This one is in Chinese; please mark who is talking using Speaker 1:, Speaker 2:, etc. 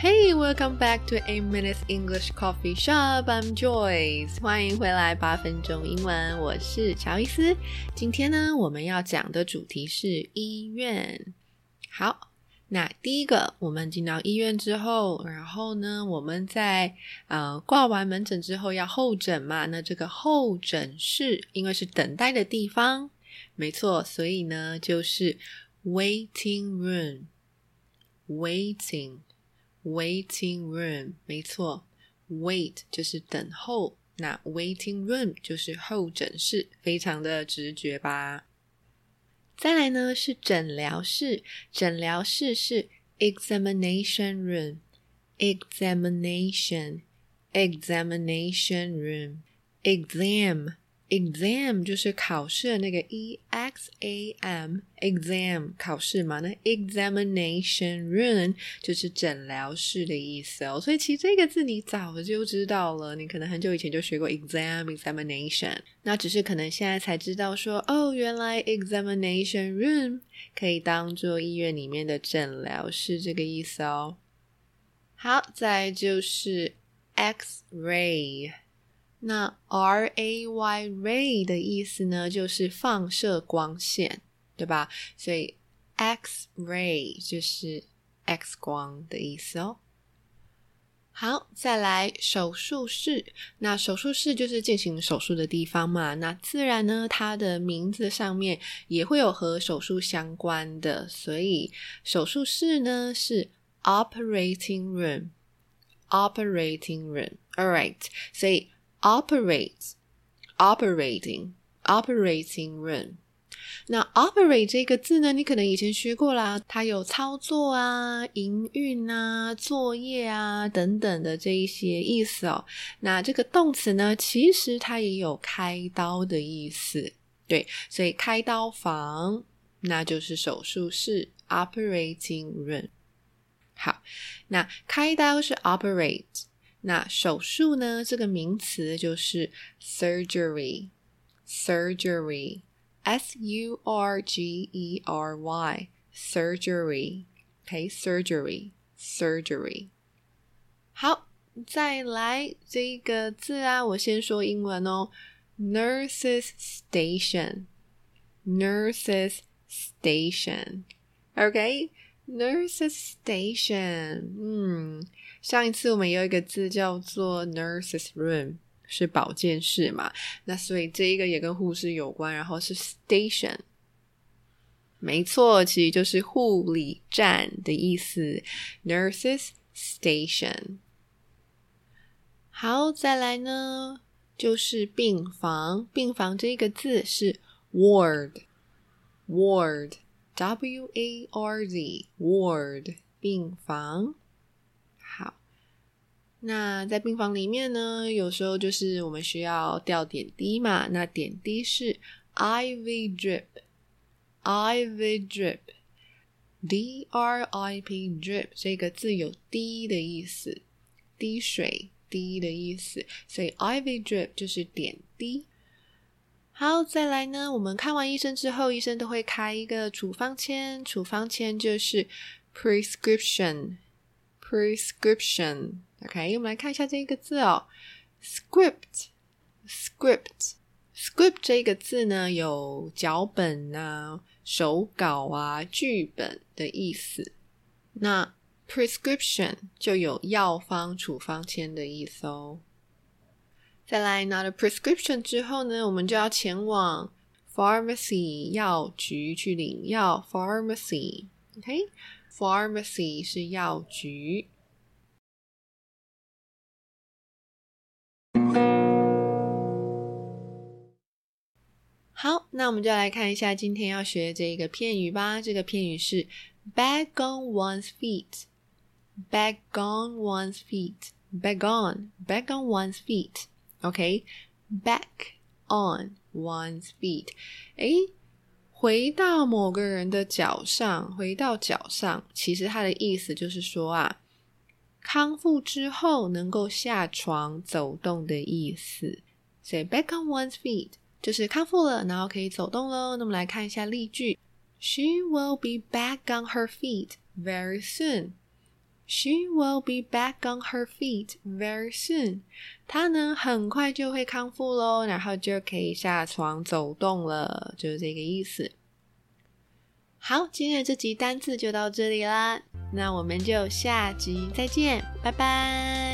Speaker 1: Hey, welcome back to A Minute English Coffee Shop. I'm Joyce. 欢迎回来八分钟英文，我是乔伊斯。今天呢，我们要讲的主题是医院。好，那第一个，我们进到医院之后，然后呢，我们在呃挂完门诊之后要候诊嘛？那这个候诊室，因为是等待的地方，没错，所以呢就是 waiting room，waiting。Waiting room，没错，wait 就是等候，那 waiting room 就是候诊室，非常的直觉吧。再来呢是诊疗室，诊疗室是 examination room，examination，examination room，exam。Exam 就是考试的那个 E X A M，exam 考试嘛。那 examination room 就是诊疗室的意思哦。所以其实这个字你早就知道了，你可能很久以前就学过 exam examination。那只是可能现在才知道说，哦，原来 examination room 可以当做医院里面的诊疗室这个意思哦。好，再就是 X-ray。那 R A Y ray 的意思呢，就是放射光线，对吧？所以 X ray 就是 X 光的意思哦。好，再来手术室。那手术室就是进行手术的地方嘛。那自然呢，它的名字上面也会有和手术相关的，所以手术室呢是 operating room，operating room。All right，所以。Operate, operating, operating room。那 operate 这个字呢，你可能以前学过啦，它有操作啊、营运啊、作业啊等等的这一些意思哦。那这个动词呢，其实它也有开刀的意思，对，所以开刀房那就是手术室，operating room。好，那开刀是 operate。那手术呢？这个名词就是 surgery，surgery，s u r g e r y，surgery，OK，surgery，surgery。好，再来这个字啊，我先说英文哦，nurses station，nurses station，OK，nurses station，嗯。上一次我们有一个字叫做 nurses room，是保健室嘛？那所以这一个也跟护士有关，然后是 station，没错，其实就是护理站的意思。nurses station。好，再来呢，就是病房。病房这一个字是 ward，ward，w a r d，ward，病房。那在病房里面呢，有时候就是我们需要吊点滴嘛。那点滴是 IV drip，IV drip，D R I P drip 这个字有滴的意思，滴水滴的意思，所以 IV drip 就是点滴。好，再来呢，我们看完医生之后，医生都会开一个处方签，处方签就是 prescription，prescription。OK，我们来看一下这个字哦，script，script，script 这个字呢，有脚本啊、手稿啊、剧本的意思。那 prescription 就有药方、处方签的意思哦。再来拿了 prescription 之后呢，我们就要前往 pharmacy 药局去领药。pharmacy，OK，pharmacy 是药局。好，那我们就来看一下今天要学的这一个片语吧。这个片语是 “back on one's feet”。back on one's feet。back on back on one's feet。OK，back on one's feet。诶，回到某个人的脚上，回到脚上，其实它的意思就是说啊，康复之后能够下床走动的意思。所以 back on one's feet。就是康复了，然后可以走动喽。那么来看一下例句：She will be back on her feet very soon. She will be back on her feet very soon. 她呢，很快就会康复喽，然后就可以下床走动了，就是这个意思。好，今天的这集单字就到这里啦，那我们就下集再见，拜拜。